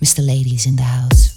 Mr. Ladies in the house.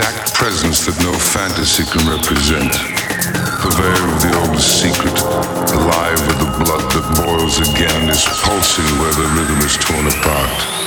exact presence that no fantasy can represent. Purveyor of the old secret, alive with the blood that boils again and is pulsing where the rhythm is torn apart.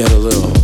get a little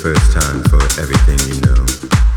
first time for everything you know.